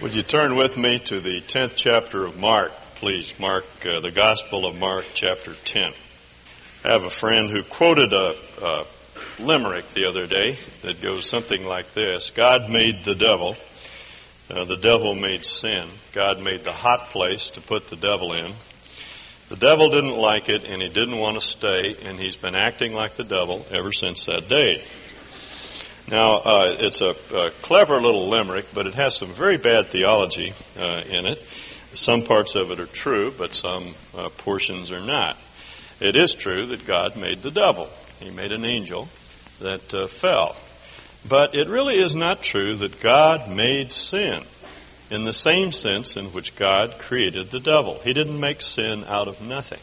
Would you turn with me to the 10th chapter of Mark, please? Mark, uh, the Gospel of Mark, chapter 10. I have a friend who quoted a, a limerick the other day that goes something like this God made the devil, uh, the devil made sin. God made the hot place to put the devil in. The devil didn't like it and he didn't want to stay, and he's been acting like the devil ever since that day. Now, uh, it's a, a, clever little limerick, but it has some very bad theology uh, in it. Some parts of it are true, but some uh, portions are not. It is true that God made the devil. He made an angel that uh, fell. But it really is not true that God made sin in the same sense in which God created the devil. He didn't make sin out of nothing.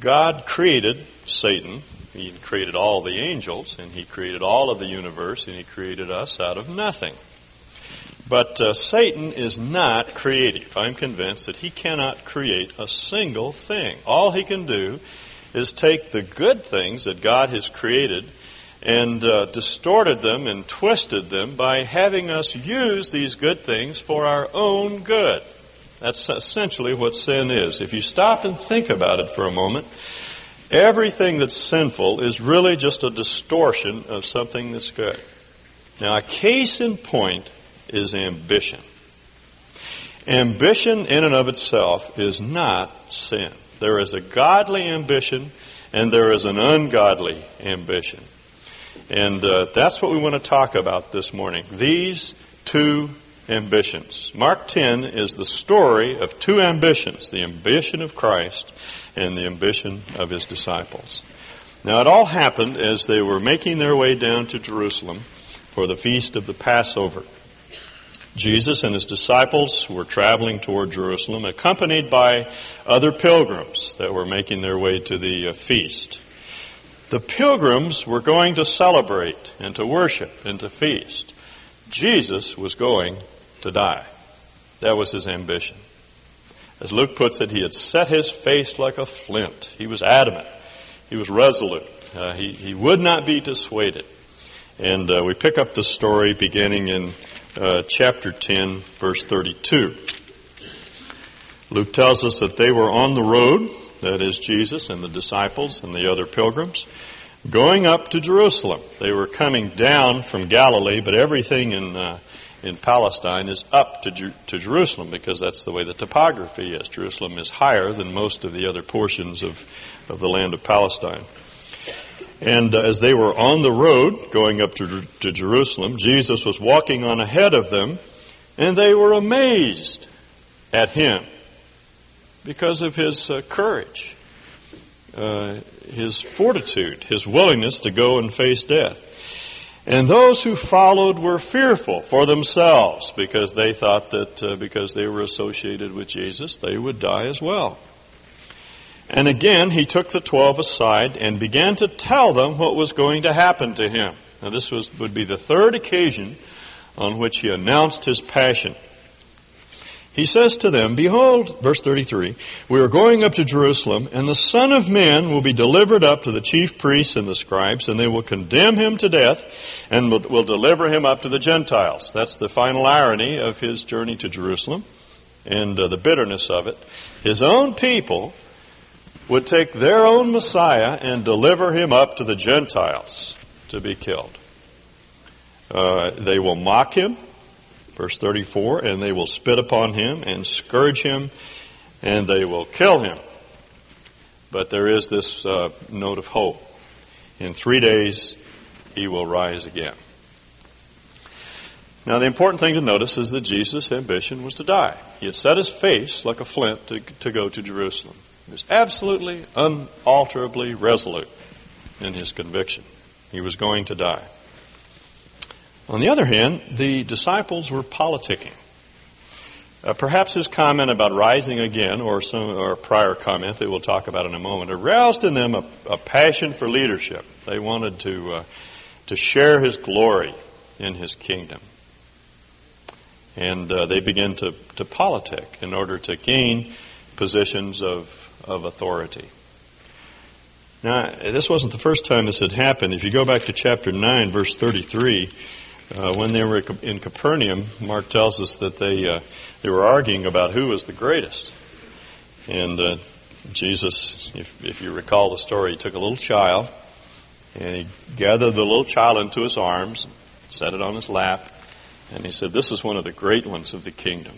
God created Satan he created all the angels, and He created all of the universe, and He created us out of nothing. But uh, Satan is not creative. I'm convinced that he cannot create a single thing. All he can do is take the good things that God has created and uh, distorted them and twisted them by having us use these good things for our own good. That's essentially what sin is. If you stop and think about it for a moment, Everything that's sinful is really just a distortion of something that's good. Now, a case in point is ambition. Ambition in and of itself is not sin. There is a godly ambition and there is an ungodly ambition. And uh, that's what we want to talk about this morning. These two ambitions. Mark 10 is the story of two ambitions the ambition of Christ and the ambition of his disciples. Now, it all happened as they were making their way down to Jerusalem for the feast of the Passover. Jesus and his disciples were traveling toward Jerusalem, accompanied by other pilgrims that were making their way to the uh, feast. The pilgrims were going to celebrate and to worship and to feast. Jesus was going to die. That was his ambition. As Luke puts it, he had set his face like a flint. He was adamant. He was resolute. Uh, he, he would not be dissuaded. And uh, we pick up the story beginning in uh, chapter 10, verse 32. Luke tells us that they were on the road, that is, Jesus and the disciples and the other pilgrims, going up to Jerusalem. They were coming down from Galilee, but everything in uh, in Palestine is up to, Jer- to Jerusalem because that's the way the topography is. Jerusalem is higher than most of the other portions of, of the land of Palestine. And uh, as they were on the road going up to, to Jerusalem, Jesus was walking on ahead of them, and they were amazed at him because of his uh, courage, uh, his fortitude, his willingness to go and face death. And those who followed were fearful for themselves because they thought that uh, because they were associated with Jesus, they would die as well. And again, he took the twelve aside and began to tell them what was going to happen to him. Now, this was, would be the third occasion on which he announced his passion. He says to them, Behold, verse 33, we are going up to Jerusalem, and the Son of Man will be delivered up to the chief priests and the scribes, and they will condemn him to death, and will, will deliver him up to the Gentiles. That's the final irony of his journey to Jerusalem, and uh, the bitterness of it. His own people would take their own Messiah and deliver him up to the Gentiles to be killed. Uh, they will mock him. Verse 34, and they will spit upon him and scourge him and they will kill him. But there is this uh, note of hope. In three days, he will rise again. Now, the important thing to notice is that Jesus' ambition was to die. He had set his face like a flint to, to go to Jerusalem. He was absolutely, unalterably resolute in his conviction. He was going to die. On the other hand, the disciples were politicking. Uh, perhaps his comment about rising again, or some or prior comment that we'll talk about in a moment, aroused in them a, a passion for leadership. They wanted to uh, to share his glory in his kingdom, and uh, they began to to politic in order to gain positions of of authority. Now, this wasn't the first time this had happened. If you go back to chapter nine, verse thirty-three. Uh, when they were in Capernaum, Mark tells us that they uh, they were arguing about who was the greatest. And uh, Jesus, if, if you recall the story, he took a little child and he gathered the little child into his arms, set it on his lap, and he said, This is one of the great ones of the kingdom.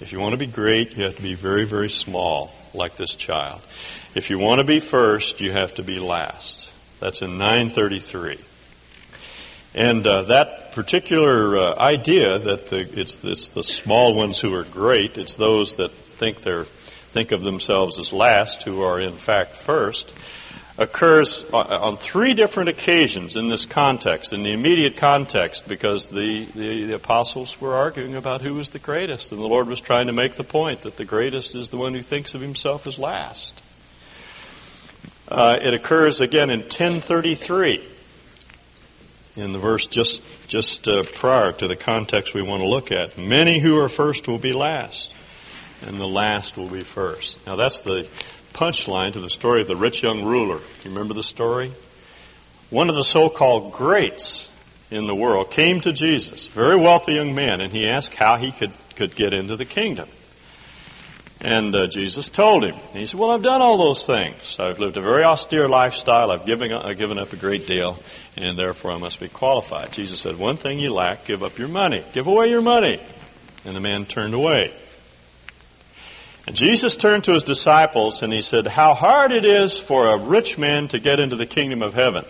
If you want to be great, you have to be very, very small, like this child. If you want to be first, you have to be last. That's in 933. And uh, that particular uh, idea that the, it's, it's the small ones who are great, it's those that think they're think of themselves as last who are in fact first, occurs on three different occasions in this context, in the immediate context, because the, the, the, apostles were arguing about who was the greatest, and the Lord was trying to make the point that the greatest is the one who thinks of himself as last. Uh, it occurs again in 1033, in the verse just just uh, prior to the context we want to look at. Many who are first will be last, and the last will be first. Now that's the punchline to the story of the rich young ruler. You remember the story? One of the so-called greats in the world came to Jesus, very wealthy young man, and he asked how he could, could get into the kingdom. And uh, Jesus told him. And he said, Well, I've done all those things. I've lived a very austere lifestyle. I've given, I've given up a great deal, and therefore I must be qualified. Jesus said, One thing you lack, give up your money. Give away your money. And the man turned away. And Jesus turned to his disciples and he said, How hard it is for a rich man to get into the kingdom of heaven.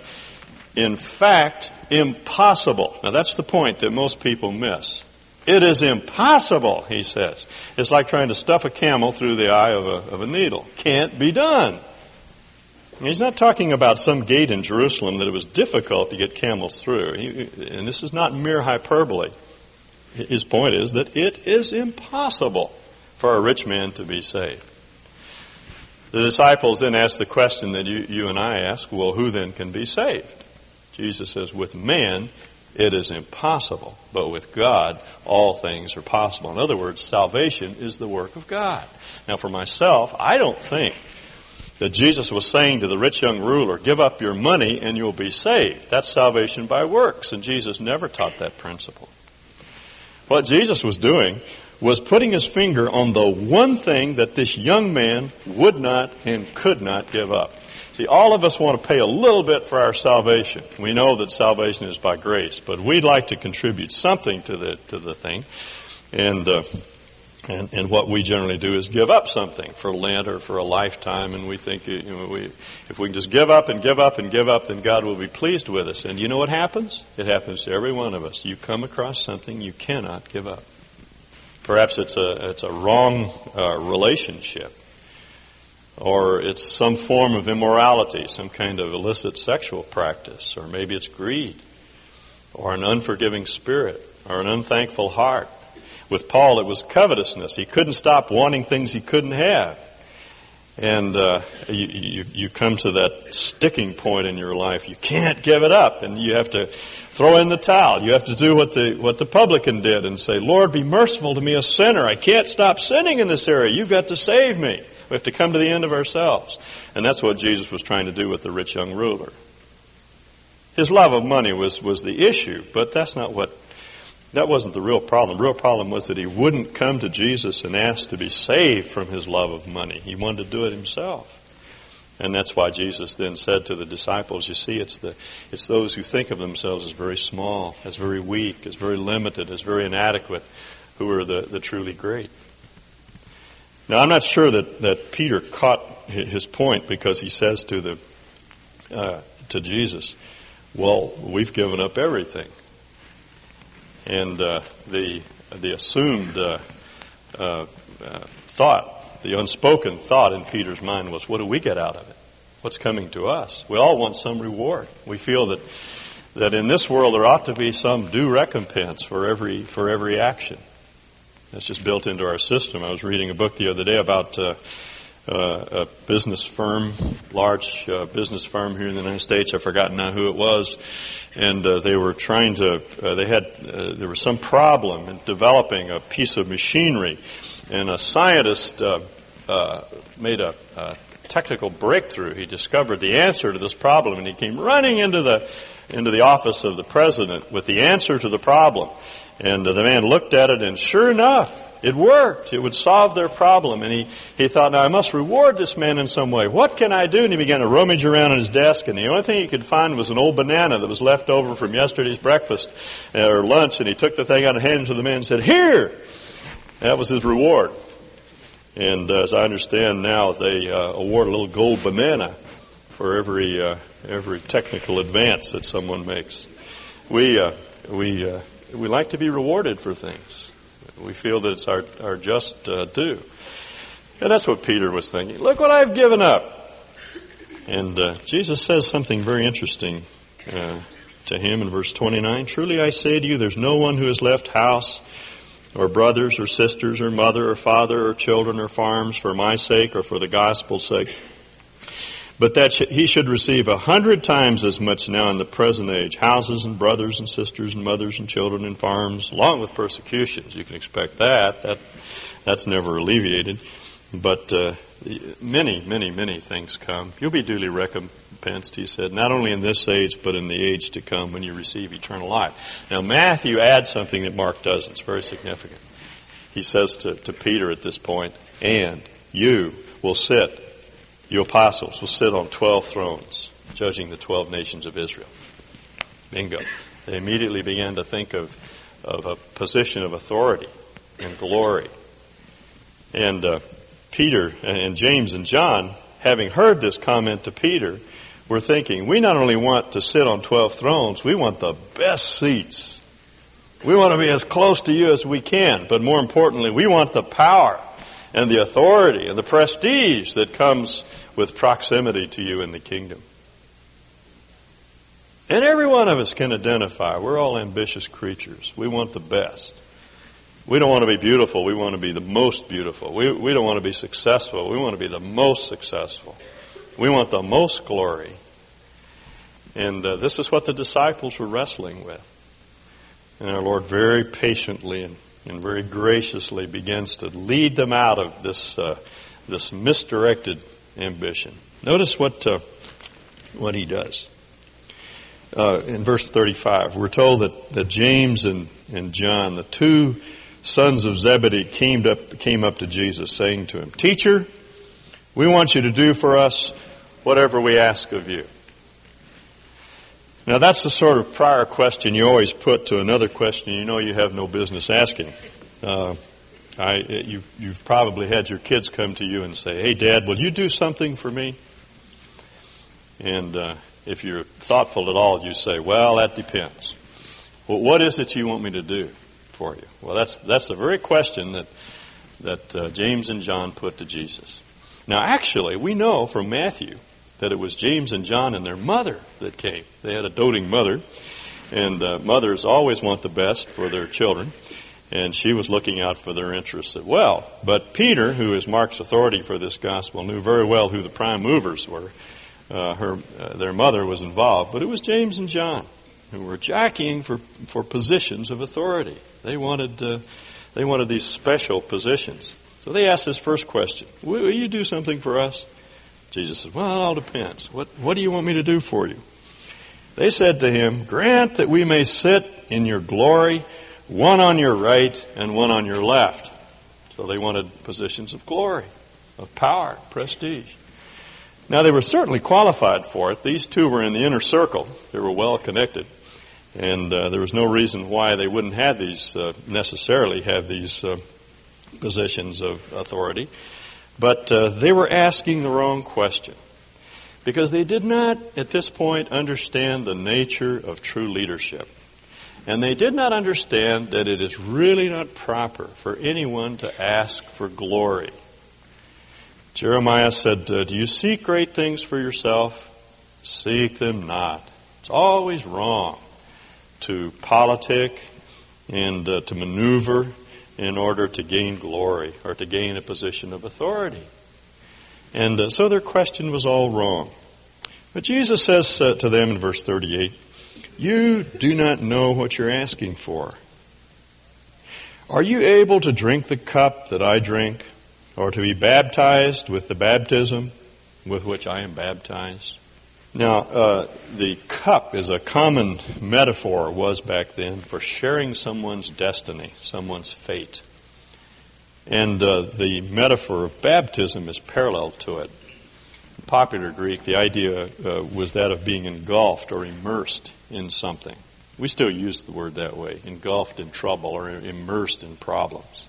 In fact, impossible. Now that's the point that most people miss. It is impossible, he says. It's like trying to stuff a camel through the eye of a, of a needle. Can't be done. He's not talking about some gate in Jerusalem that it was difficult to get camels through. He, and this is not mere hyperbole. His point is that it is impossible for a rich man to be saved. The disciples then ask the question that you, you and I ask, well, who then can be saved? Jesus says, with man, it is impossible, but with God, all things are possible. In other words, salvation is the work of God. Now, for myself, I don't think that Jesus was saying to the rich young ruler, give up your money and you'll be saved. That's salvation by works, and Jesus never taught that principle. What Jesus was doing was putting his finger on the one thing that this young man would not and could not give up. See, all of us want to pay a little bit for our salvation. We know that salvation is by grace, but we'd like to contribute something to the to the thing, and uh, and and what we generally do is give up something for Lent or for a lifetime, and we think you know, we, if we can just give up and give up and give up, then God will be pleased with us. And you know what happens? It happens to every one of us. You come across something you cannot give up. Perhaps it's a, it's a wrong uh, relationship. Or it's some form of immorality, some kind of illicit sexual practice. Or maybe it's greed. Or an unforgiving spirit. Or an unthankful heart. With Paul, it was covetousness. He couldn't stop wanting things he couldn't have. And uh, you, you, you come to that sticking point in your life. You can't give it up, and you have to throw in the towel. You have to do what the, what the publican did and say, Lord, be merciful to me, a sinner. I can't stop sinning in this area. You've got to save me. We have to come to the end of ourselves. And that's what Jesus was trying to do with the rich young ruler. His love of money was, was the issue, but that's not what, that wasn't the real problem. The real problem was that he wouldn't come to Jesus and ask to be saved from his love of money. He wanted to do it himself. And that's why Jesus then said to the disciples, you see, it's the, it's those who think of themselves as very small, as very weak, as very limited, as very inadequate, who are the, the truly great. Now, I'm not sure that, that Peter caught his point because he says to the, uh, to Jesus, well, we've given up everything. And, uh, the, the assumed, uh, uh, uh thought the unspoken thought in Peter's mind was, what do we get out of it? What's coming to us? We all want some reward. We feel that, that in this world there ought to be some due recompense for every, for every action. That's just built into our system. I was reading a book the other day about uh, a business firm, large uh, business firm here in the United States. I've forgotten now who it was, and uh, they were trying to. Uh, they had uh, there was some problem in developing a piece of machinery and a scientist uh, made a, a, technical breakthrough. He discovered the answer to this problem, and he came running into the into the office of the president with the answer to the problem. And the man looked at it, and sure enough, it worked. It would solve their problem. And he, he thought, now I must reward this man in some way. What can I do? And he began to rummage around in his desk, and the only thing he could find was an old banana that was left over from yesterday's breakfast uh, or lunch. And he took the thing out and handed to the man and said, Here! That was his reward. And uh, as I understand now, they uh, award a little gold banana for every uh, every technical advance that someone makes. We uh, we uh, we like to be rewarded for things. We feel that it's our our just uh, due, and that's what Peter was thinking. Look what I've given up. And uh, Jesus says something very interesting uh, to him in verse 29. Truly I say to you, there's no one who has left house or brothers or sisters or mother or father or children or farms for my sake or for the gospel's sake but that he should receive a hundred times as much now in the present age houses and brothers and sisters and mothers and children and farms, along with persecutions. You can expect that. That that's never alleviated. But uh, many, many, many things come. You'll be duly recompensed, he said, not only in this age, but in the age to come when you receive eternal life. Now, Matthew adds something that Mark doesn't. It's very significant. He says to, to Peter at this point, and you will sit you apostles will sit on 12 thrones, judging the 12 nations of Israel. Bingo. They immediately began to think of, of a position of authority and glory. And uh, Peter and James and John, having heard this comment to Peter, were thinking, we not only want to sit on 12 thrones, we want the best seats. We want to be as close to you as we can, but more importantly, we want the power and the authority and the prestige that comes with proximity to you in the kingdom. And every one of us can identify. We're all ambitious creatures. We want the best. We don't want to be beautiful. We want to be the most beautiful. We, we don't want to be successful. We want to be the most successful. We want the most glory. And uh, this is what the disciples were wrestling with. And our Lord very patiently and, and very graciously begins to lead them out of this, uh, this misdirected ambition. Notice what, uh, what he does. Uh, in verse 35, we're told that, that James and, and John, the two sons of Zebedee, came up, came up to Jesus saying to him, Teacher, we want you to do for us whatever we ask of you. Now that's the sort of prior question you always put to another question you know you have no business asking. Uh, I, you've, you've probably had your kids come to you and say, "Hey, Dad, will you do something for me?" And uh, if you're thoughtful at all, you say, "Well, that depends." Well, what is it you want me to do for you? Well, that's that's the very question that that uh, James and John put to Jesus. Now, actually, we know from Matthew that it was James and John and their mother that came. They had a doting mother, and uh, mothers always want the best for their children and she was looking out for their interests as well. But Peter, who is Mark's authority for this gospel, knew very well who the prime movers were. Uh, her, uh, their mother was involved, but it was James and John who were jockeying for, for positions of authority. They wanted, uh, they wanted these special positions. So they asked this first question will, you do something for us? Jesus said, Well, it all depends. What, what do you want me to do for you? They said to him, Grant that we may sit in your glory one on your right and one on your left. So they wanted positions of glory, of power, prestige. Now they were certainly qualified for it. These two were in the inner circle. They were well connected. And uh, there was no reason why they wouldn't have these, uh, necessarily have these uh, positions of authority. But uh, they were asking the wrong question. Because they did not, at this point, understand the nature of true leadership. And they did not understand that it is really not proper for anyone to ask for glory. Jeremiah said, uh, Do you seek great things for yourself? Seek them not. It's always wrong to politic and uh, to maneuver in order to gain glory or to gain a position of authority. And uh, so their question was all wrong. But Jesus says uh, to them in verse 38, you do not know what you're asking for. Are you able to drink the cup that I drink, or to be baptized with the baptism with which I am baptized? Now, uh, the cup is a common metaphor, was back then, for sharing someone's destiny, someone's fate. And uh, the metaphor of baptism is parallel to it. Popular Greek, the idea uh, was that of being engulfed or immersed in something. We still use the word that way engulfed in trouble or immersed in problems.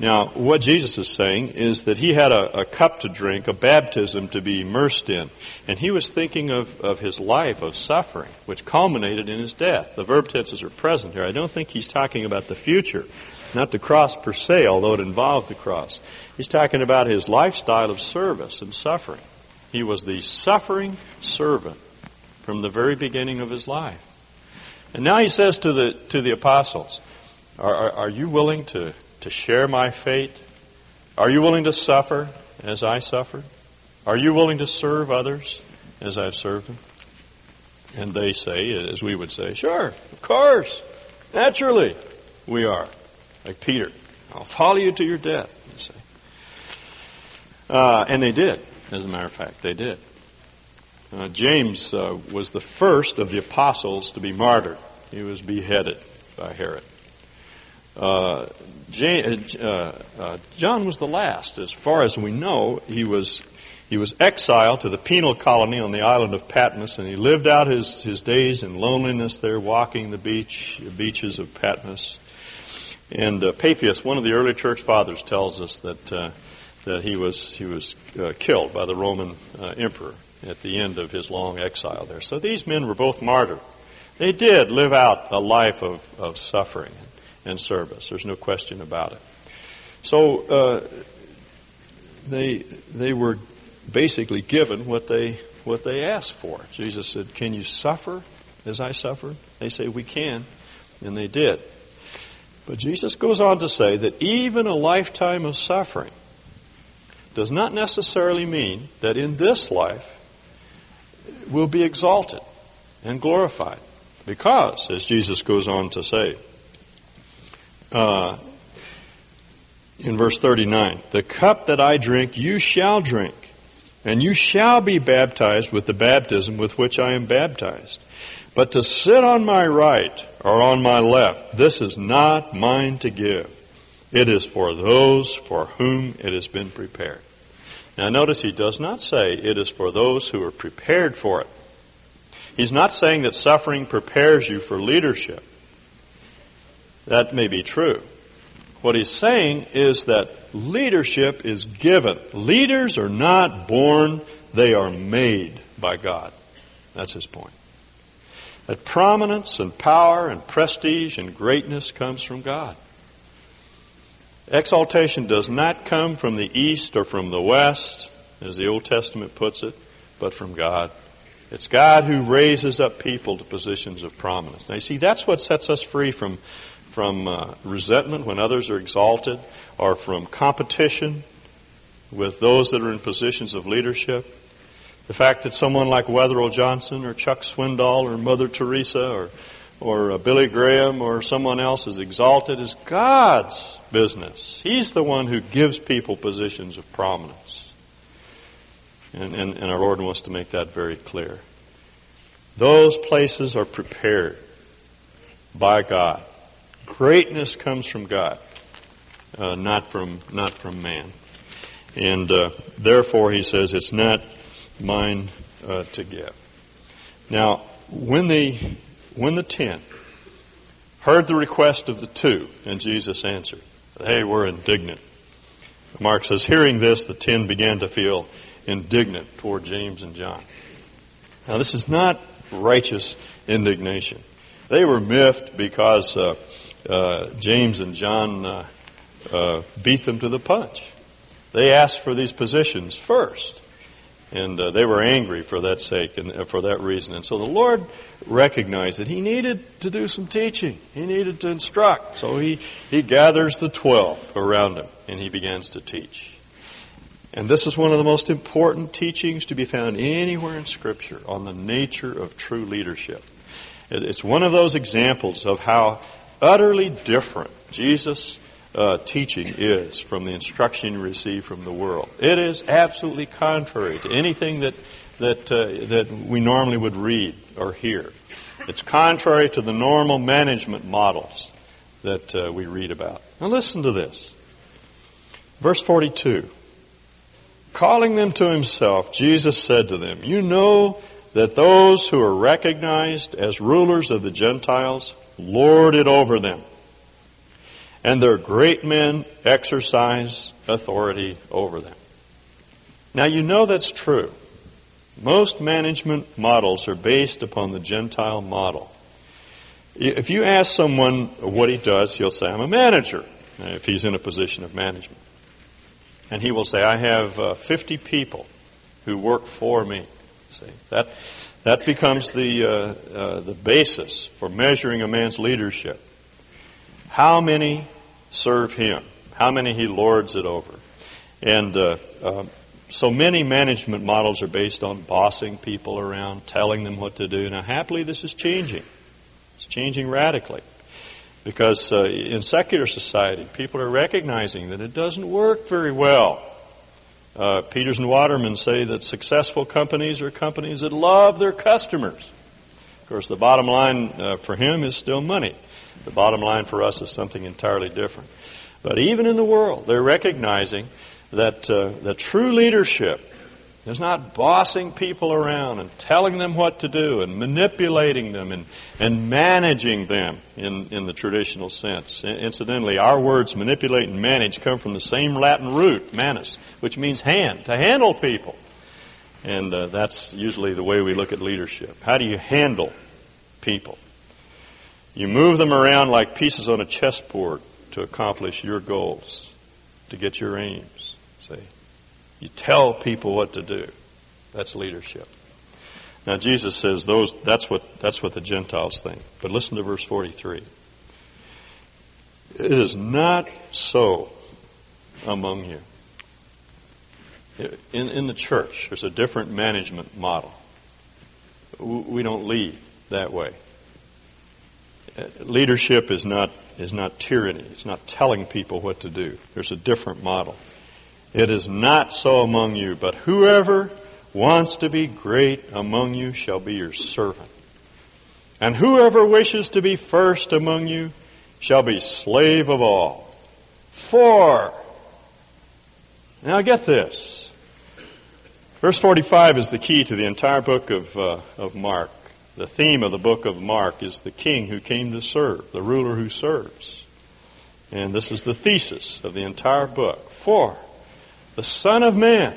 Now, what Jesus is saying is that he had a, a, cup to drink, a baptism to be immersed in. And he was thinking of, of his life of suffering, which culminated in his death. The verb tenses are present here. I don't think he's talking about the future, not the cross per se, although it involved the cross. He's talking about his lifestyle of service and suffering. He was the suffering servant from the very beginning of his life. And now he says to the, to the apostles, are, are, are you willing to to share my fate? Are you willing to suffer as I suffered? Are you willing to serve others as I've served them? And they say, as we would say, sure, of course, naturally, we are. Like Peter, I'll follow you to your death, you say. Uh, and they did, as a matter of fact, they did. Uh, James uh, was the first of the apostles to be martyred. He was beheaded by Herod. Uh, uh, uh, uh, John was the last. As far as we know, he was he was exiled to the penal colony on the island of Patmos, and he lived out his, his days in loneliness there, walking the beach, the beaches of Patmos. And uh, Papias, one of the early church fathers, tells us that uh, that he was he was uh, killed by the Roman emperor at the end of his long exile there. So these men were both martyred. They did live out a life of, of suffering and service. There's no question about it. So uh, they they were basically given what they what they asked for. Jesus said, "Can you suffer as I suffered?" They say, "We can," and they did. But Jesus goes on to say that even a lifetime of suffering does not necessarily mean that in this life we'll be exalted and glorified. Because, as Jesus goes on to say, uh, in verse 39 The cup that I drink, you shall drink, and you shall be baptized with the baptism with which I am baptized. But to sit on my right or on my left, this is not mine to give. It is for those for whom it has been prepared. Now notice he does not say it is for those who are prepared for it. He's not saying that suffering prepares you for leadership. That may be true. What he's saying is that leadership is given. Leaders are not born, they are made by God. That's his point. That prominence and power and prestige and greatness comes from God. Exaltation does not come from the east or from the west, as the Old Testament puts it, but from God. It's God who raises up people to positions of prominence. Now, you see, that's what sets us free from from uh, resentment when others are exalted, or from competition with those that are in positions of leadership. The fact that someone like Wetherell Johnson or Chuck Swindoll or Mother Teresa or or uh, Billy Graham or someone else is exalted is God's business. He's the one who gives people positions of prominence. And, and, and our Lord wants to make that very clear. Those places are prepared by God. Greatness comes from God, uh, not from not from man, and uh, therefore he says it's not mine uh, to give. Now, when the when the ten heard the request of the two, and Jesus answered, "They were indignant." Mark says, hearing this, the ten began to feel indignant toward James and John. Now, this is not righteous indignation. They were miffed because uh, uh, James and John uh, uh, beat them to the punch. They asked for these positions first, and uh, they were angry for that sake and uh, for that reason. And so the Lord recognized that He needed to do some teaching. He needed to instruct. So He He gathers the twelve around Him and He begins to teach. And this is one of the most important teachings to be found anywhere in Scripture on the nature of true leadership. It's one of those examples of how utterly different Jesus' uh, teaching is from the instruction you receive from the world. It is absolutely contrary to anything that, that, uh, that we normally would read or hear. It's contrary to the normal management models that uh, we read about. Now listen to this. Verse 42. Calling them to himself, Jesus said to them, You know that those who are recognized as rulers of the Gentiles lord it over them, and their great men exercise authority over them. Now you know that's true. Most management models are based upon the Gentile model. If you ask someone what he does, he'll say, I'm a manager, if he's in a position of management. And he will say, I have uh, 50 people who work for me. See, that, that becomes the, uh, uh, the basis for measuring a man's leadership. How many serve him? How many he lords it over? And uh, uh, so many management models are based on bossing people around, telling them what to do. Now, happily, this is changing. It's changing radically. Because uh, in secular society, people are recognizing that it doesn't work very well. Uh, Peters and Waterman say that successful companies are companies that love their customers. Of course, the bottom line uh, for him is still money. The bottom line for us is something entirely different. But even in the world, they're recognizing that uh, the true leadership is not bossing people around and telling them what to do and manipulating them and, and managing them in, in the traditional sense. Incidentally, our words manipulate and manage come from the same Latin root, manus, which means hand, to handle people. And uh, that's usually the way we look at leadership. How do you handle people? You move them around like pieces on a chessboard to accomplish your goals, to get your aims. See? You tell people what to do. That's leadership. Now Jesus says those that's what that's what the Gentiles think. But listen to verse 43. It is not so among you. In, in the church, there's a different management model. We don't lead that way. Leadership is not, is not tyranny. It's not telling people what to do. There's a different model. It is not so among you, but whoever wants to be great among you shall be your servant. And whoever wishes to be first among you shall be slave of all. For, now get this. Verse 45 is the key to the entire book of, uh, of Mark. The theme of the book of Mark is the king who came to serve, the ruler who serves. And this is the thesis of the entire book. For, the Son of Man.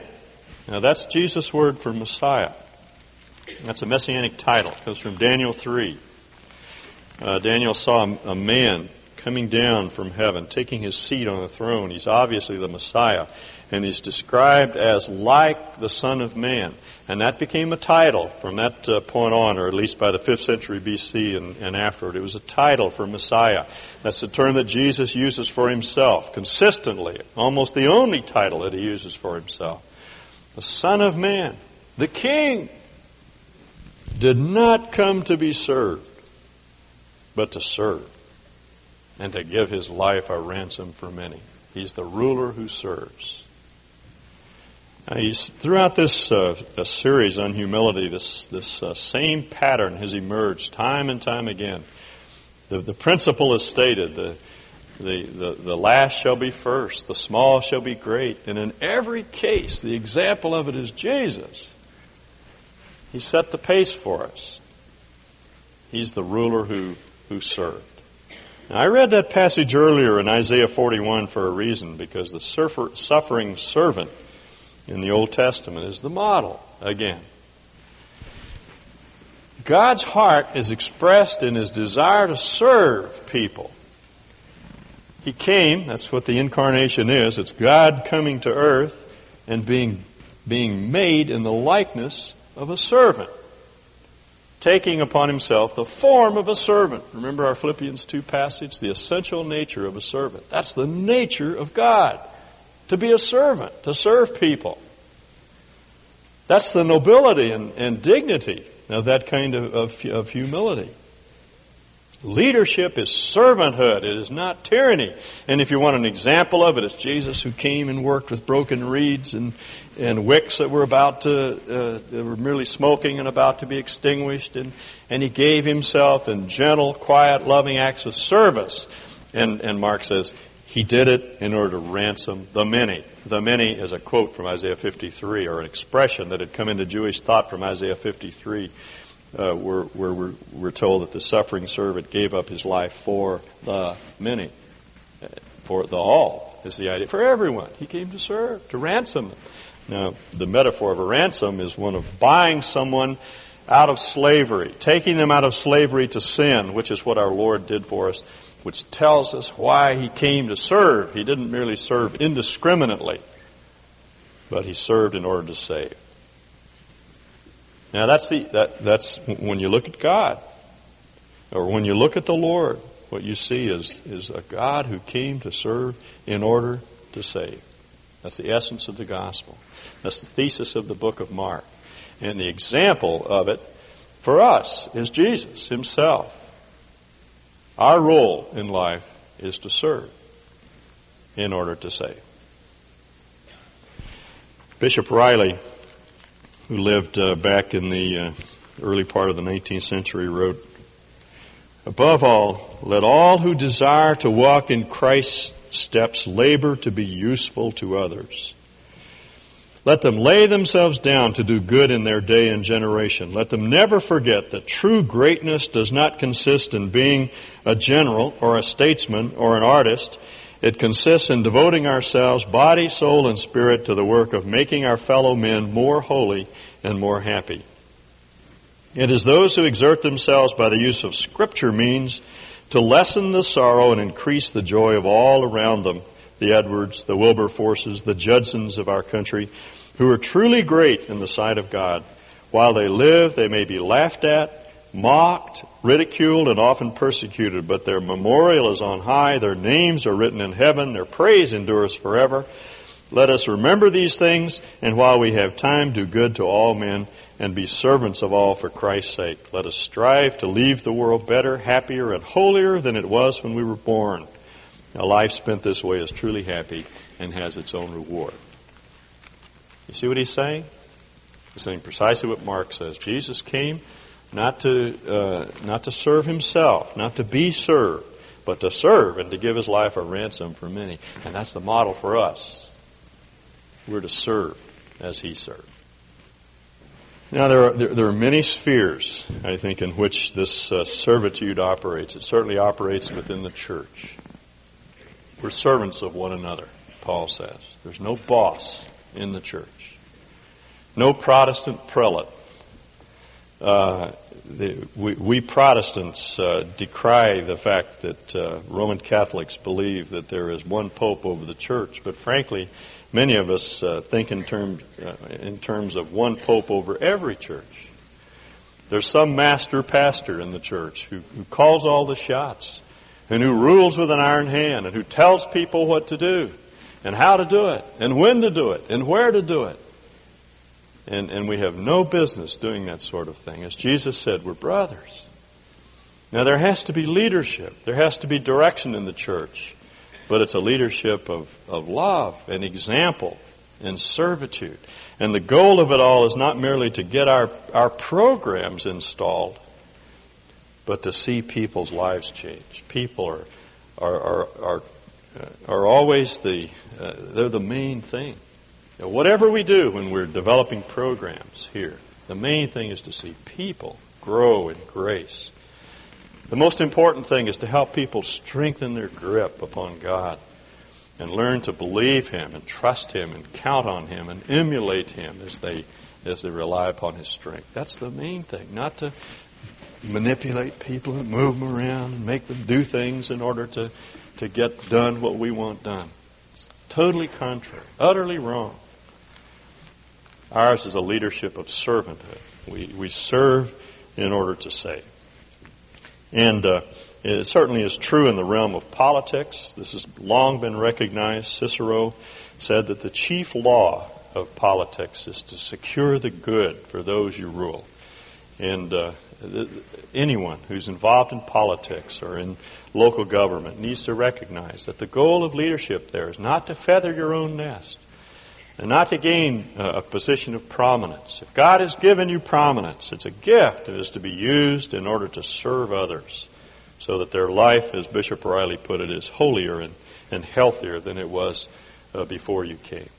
Now that's Jesus' word for Messiah. That's a messianic title. It comes from Daniel 3. Uh, Daniel saw a, a man coming down from heaven, taking his seat on the throne. He's obviously the Messiah. And he's described as like the Son of Man. And that became a title from that uh, point on, or at least by the 5th century BC and, and afterward. It was a title for Messiah. That's the term that Jesus uses for himself consistently, almost the only title that he uses for himself. The Son of Man, the King, did not come to be served, but to serve and to give his life a ransom for many. He's the ruler who serves. Uh, throughout this, uh, series on humility, this, this uh, same pattern has emerged time and time again. The, the principle is stated the, the, the, the last shall be first, the small shall be great. And in every case, the example of it is Jesus. He set the pace for us. He's the ruler who, who served. Now, I read that passage earlier in Isaiah 41 for a reason, because the suffer, suffering servant in the Old Testament is the model again. God's heart is expressed in his desire to serve people. He came, that's what the incarnation is. It's God coming to earth and being, being made in the likeness of a servant. Taking upon himself the form of a servant. Remember our Philippians 2 passage? The essential nature of a servant. That's the nature of God to be a servant, to serve people. That's the nobility and, and dignity of that kind of, of, of humility. Leadership is servanthood. It is not tyranny. And if you want an example of it, it's Jesus who came and worked with broken reeds and, and wicks that were about to, uh, were merely smoking and about to be extinguished. And, and he gave himself in gentle, quiet, loving acts of service. And, and Mark says, he did it in order to ransom the many. The many is a quote from Isaiah 53 or an expression that had come into Jewish thought from Isaiah 53 uh, where, where we're, we're, told that the suffering servant gave up his life for the many. For the all is the idea. For everyone. He came to serve, to ransom them. Now, the metaphor of a ransom is one of buying someone out of slavery, taking them out of slavery to sin, which is what our Lord did for us, which tells us why He came to serve. He didn't merely serve indiscriminately, but He served in order to save. Now that's the that, that's when you look at God, or when you look at the Lord, what you see is is a God who came to serve in order to save. That's the essence of the gospel. That's the thesis of the book of Mark. And the example of it for us is Jesus himself. Our role in life is to serve in order to save. Bishop Riley who lived uh, back in the uh, early part of the 19th century, wrote, Above all, let all who desire to walk in Christ's steps labor to be useful to others. Let them lay themselves down to do good in their day and generation. Let them never forget that true greatness does not consist in being a general or a statesman or an artist. It consists in devoting ourselves, body, soul, and spirit, to the work of making our fellow men more holy and more happy. It is those who exert themselves by the use of Scripture means to lessen the sorrow and increase the joy of all around them, the Edwards, the Wilberforces, the Judsons of our country, who are truly great in the sight of God. While they live, they may be laughed at, mocked, ridiculed, and often persecuted, but their memorial is on high, their names are written in heaven, their praise endures forever. Let us remember these things, and while we have time, do good to all men and be servants of all for Christ's sake. Let us strive to leave the world better, happier, and holier than it was when we were born. A life spent this way is truly happy and has its own reward. You see what he's saying? He's saying precisely what Mark says. Jesus came not to, uh, not to serve himself, not to be served, but to serve and to give his life a ransom for many. And that's the model for us. We're to serve as he served. Now, there are, there, there are many spheres, I think, in which this uh, servitude operates. It certainly operates within the church. We're servants of one another, Paul says. There's no boss in the church, no Protestant prelate. Uh, the, we, we, Protestants uh, decry the fact that uh, Roman Catholics believe that there is one pope over the church, but frankly, Many of us uh, think in terms, uh, in terms of one pope over every church. There's some master pastor in the church who, who calls all the shots and who rules with an iron hand and who tells people what to do and how to do it and when to do it and where to do it. And, and we have no business doing that sort of thing. As Jesus said, we're brothers. Now there has to be leadership. There has to be direction in the church but it's a leadership of, of love and example and servitude. And the goal of it all is not merely to get our, our programs installed, but to see people's lives change. People are, are, are, are, uh, are always the, uh, they're the main thing. Know, whatever we do when we're developing programs here, the main thing is to see people grow in grace the most important thing is to help people strengthen their grip upon God and learn to believe Him and trust Him and count on Him and emulate Him as they, as they rely upon His strength. That's the main thing, not to manipulate people and move them around and make them do things in order to, to get done what we want done. It's totally contrary, utterly wrong. Ours is a leadership of servanthood. We, we serve in order to save. And uh, it certainly is true in the realm of politics. This has long been recognized. Cicero said that the chief law of politics is to secure the good for those you rule. And uh, anyone who's involved in politics or in local government needs to recognize that the goal of leadership there is not to feather your own nest and not to gain a position of prominence. If God has given you prominence, it's a gift. It is to be used in order to serve others so that their life, as Bishop Riley put it, is holier and, and healthier than it was uh, before you came.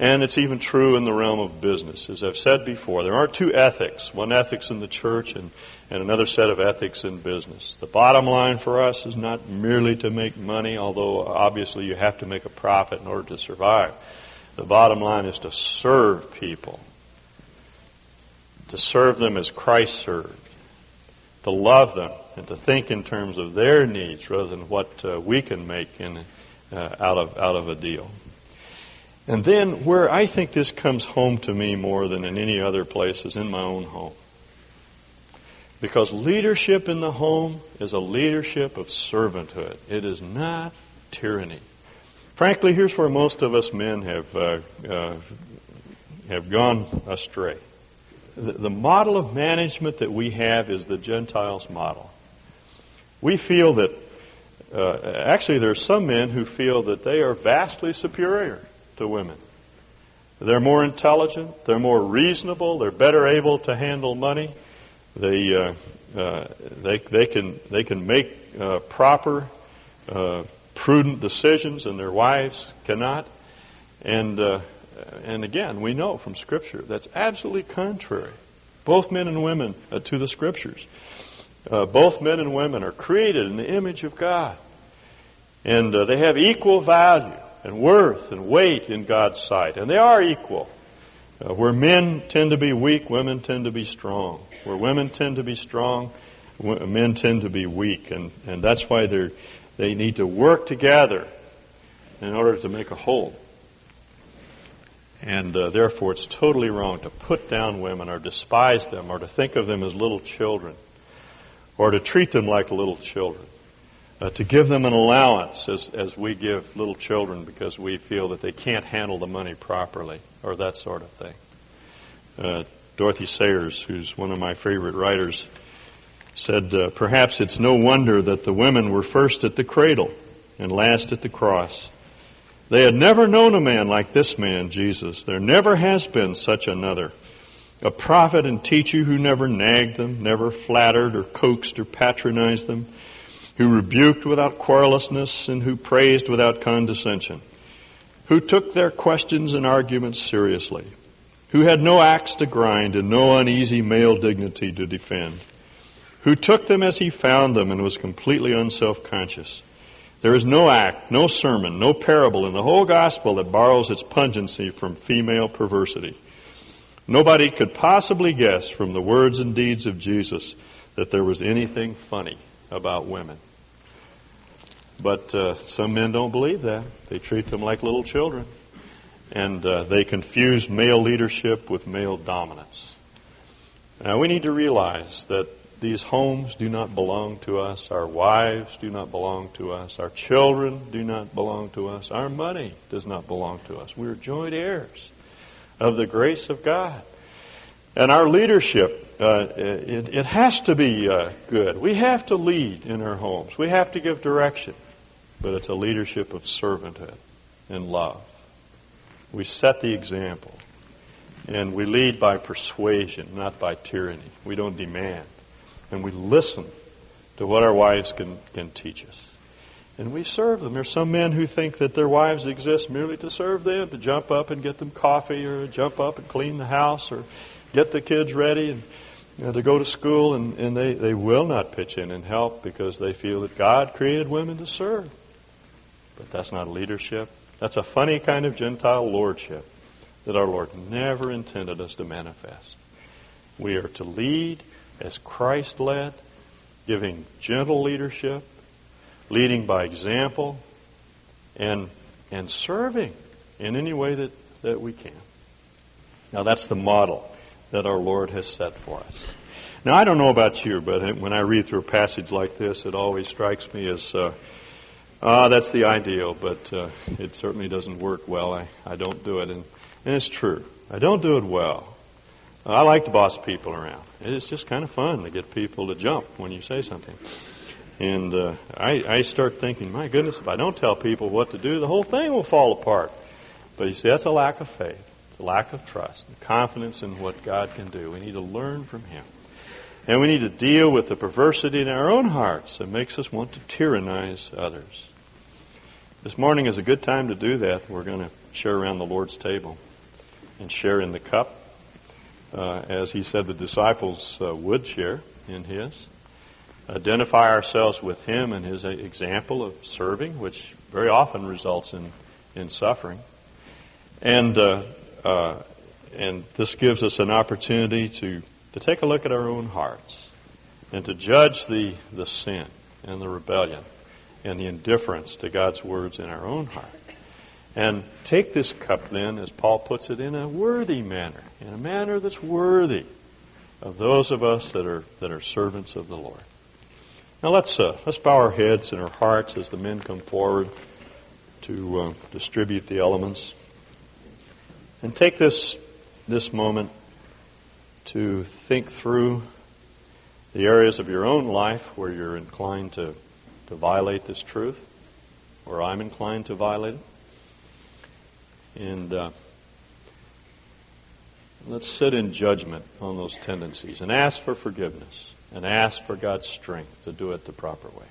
And it's even true in the realm of business. As I've said before, there are two ethics one ethics in the church and, and another set of ethics in business. The bottom line for us is not merely to make money, although obviously you have to make a profit in order to survive. The bottom line is to serve people, to serve them as Christ served, to love them, and to think in terms of their needs rather than what uh, we can make in, uh, out of out of a deal. And then where I think this comes home to me more than in any other place is in my own home. Because leadership in the home is a leadership of servanthood. It is not tyranny. Frankly, here's where most of us men have uh, uh, have gone astray. The, model of management that we have is the Gentiles' model. We feel that uh, actually there are some men who feel that they are vastly superior to women. They're more intelligent, they're more reasonable, they're better able to handle money. They uh, uh, they they can they can make uh, proper, uh, prudent decisions, and their wives cannot. And uh, and again, we know from Scripture that's absolutely contrary. Both men and women uh, to the Scriptures. both men and women are created in the image of God, and they have equal value and worth and weight in God's sight. And they are equal. Uh, where men tend to be weak, women tend to be strong. Where women tend to be strong, men tend to be weak. And, and that's why they they need to work together in order to make a whole. And uh, therefore, it's totally wrong to put down women or despise them or to think of them as little children or to treat them like little children uh, to give them an allowance as, as we give little children because we feel that they can't handle the money properly or that sort of thing. Uh, Dorothy Sayers, who's one of my favorite writers, said, uh, Perhaps it's no wonder that the women were first at the cradle and last at the cross. They had never known a man like this man, Jesus. There never has been such another. A prophet and teacher who never nagged them, never flattered or coaxed or patronized them who rebuked without querulousness and who praised without condescension, who took their questions and arguments seriously, who had no axe to grind and no uneasy male dignity to defend, who took them as he found them and was completely unself-conscious. There is no act, no sermon, no parable in the whole gospel that borrows its pungency from female perversity. Nobody could possibly guess from the words and deeds of Jesus that there was anything funny about women. But uh, some men don't believe that. They treat them like little children. And uh, they confuse male leadership with male dominance. Now we need to realize that these homes do not belong to us. Our wives do not belong to us. Our children do not belong to us. Our money does not belong to us. We are joint heirs of the grace of God. And our leadership, uh, it, it, has to be uh, good. We have to lead in our homes. We have to give direction but it's a leadership of servanthood and love. We set the example. And we lead by persuasion, not by tyranny. We don't demand. And we listen to what our wives can, can teach us. And we serve them. There's some men who think that their wives exist merely to serve them, to jump up and get them coffee, or jump up and clean the house, or get the kids ready and you know, to go to school, and, and they, they will not pitch in and help because they feel that God created women to serve. But that's not leadership. That's a funny kind of Gentile lordship that our Lord never intended us to manifest. We are to lead as Christ led, giving gentle leadership, leading by example, and, and serving in any way that, that we can. Now that's the model that our Lord has set for us. Now I don't know about you, but when I read through a passage like this, it always strikes me as uh, Ah, that's the ideal, but uh, it certainly doesn't work well. I, I don't do it. And, and it's true. I don't do it well. I like to boss people around. It's just kind of fun to get people to jump when you say something. And uh, I, I start thinking, my goodness, if I don't tell people what to do, the whole thing will fall apart. But you see, that's a lack of faith, a lack of trust, confidence in what God can do. We need to learn from Him. And we need to deal with the perversity in our own hearts that makes us want to tyrannize others. This morning is a good time to do that. We're going to share around the Lord's table and share in the cup, uh, as He said the disciples uh, would share in His. Identify ourselves with Him and His example of serving, which very often results in, in suffering. And, uh, uh, and this gives us an opportunity to, to take a look at our own hearts and to judge the, the sin and the rebellion and the indifference to God's words in our own heart. And take this cup then, as Paul puts it, in a worthy manner, in a manner that's worthy of those of us that are, that are servants of the Lord. Now let's, uh, let's bow our heads and our hearts as the men come forward to uh, distribute the elements. And take this, this moment to think through the areas of your own life where you're inclined to to violate this truth, or I'm inclined to violate it. And uh, let's sit in judgment on those tendencies and ask for forgiveness and ask for God's strength to do it the proper way.